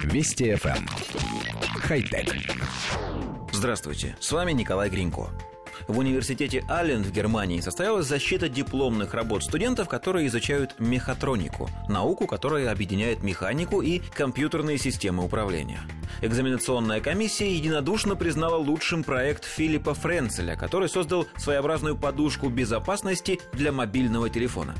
Вести FM. Эм. Хай-тек. Здравствуйте, с вами Николай Гринько. В университете Аллен в Германии состоялась защита дипломных работ студентов, которые изучают мехатронику, науку, которая объединяет механику и компьютерные системы управления. Экзаменационная комиссия единодушно признала лучшим проект Филиппа Френцеля, который создал своеобразную подушку безопасности для мобильного телефона.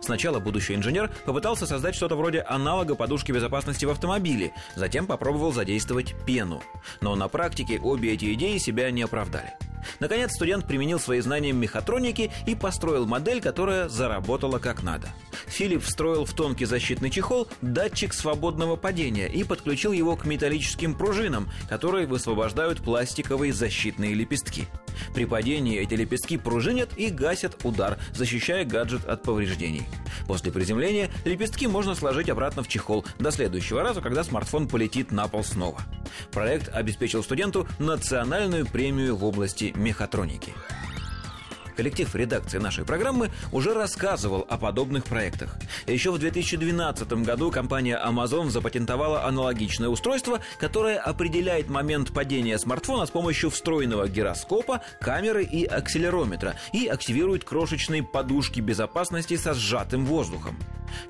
Сначала будущий инженер попытался создать что-то вроде аналога подушки безопасности в автомобиле, затем попробовал задействовать пену. Но на практике обе эти идеи себя не оправдали. Наконец, студент применил свои знания мехатроники и построил модель, которая заработала как надо. Филипп встроил в тонкий защитный чехол датчик свободного падения и подключил его к металлическим пружинам, которые высвобождают пластиковые защитные лепестки. При падении эти лепестки пружинят и гасят удар, защищая гаджет от повреждений. После приземления лепестки можно сложить обратно в чехол до следующего раза, когда смартфон полетит на пол снова. Проект обеспечил студенту национальную премию в области мехатроники. Коллектив редакции нашей программы уже рассказывал о подобных проектах. Еще в 2012 году компания Amazon запатентовала аналогичное устройство, которое определяет момент падения смартфона с помощью встроенного гироскопа, камеры и акселерометра и активирует крошечные подушки безопасности со сжатым воздухом.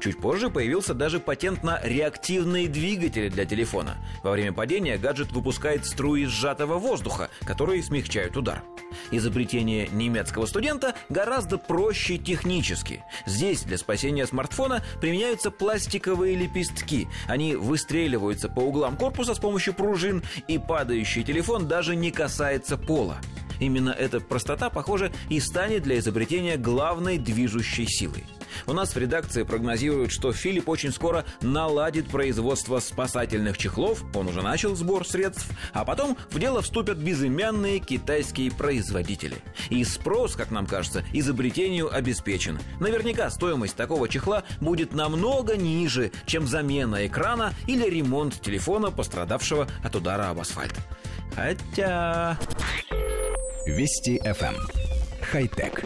Чуть позже появился даже патент на реактивные двигатели для телефона. Во время падения гаджет выпускает струи сжатого воздуха, которые смягчают удар. Изобретение немецкого студента гораздо проще технически. Здесь для спасения смартфона применяются пластиковые лепестки. Они выстреливаются по углам корпуса с помощью пружин, и падающий телефон даже не касается пола. Именно эта простота, похоже, и станет для изобретения главной движущей силой. У нас в редакции прогнозируют, что Филипп очень скоро наладит производство спасательных чехлов, он уже начал сбор средств, а потом в дело вступят безымянные китайские производители. И спрос, как нам кажется, изобретению обеспечен. Наверняка стоимость такого чехла будет намного ниже, чем замена экрана или ремонт телефона, пострадавшего от удара об асфальт. Хотя... Вести FM. Эм. Хай-тек.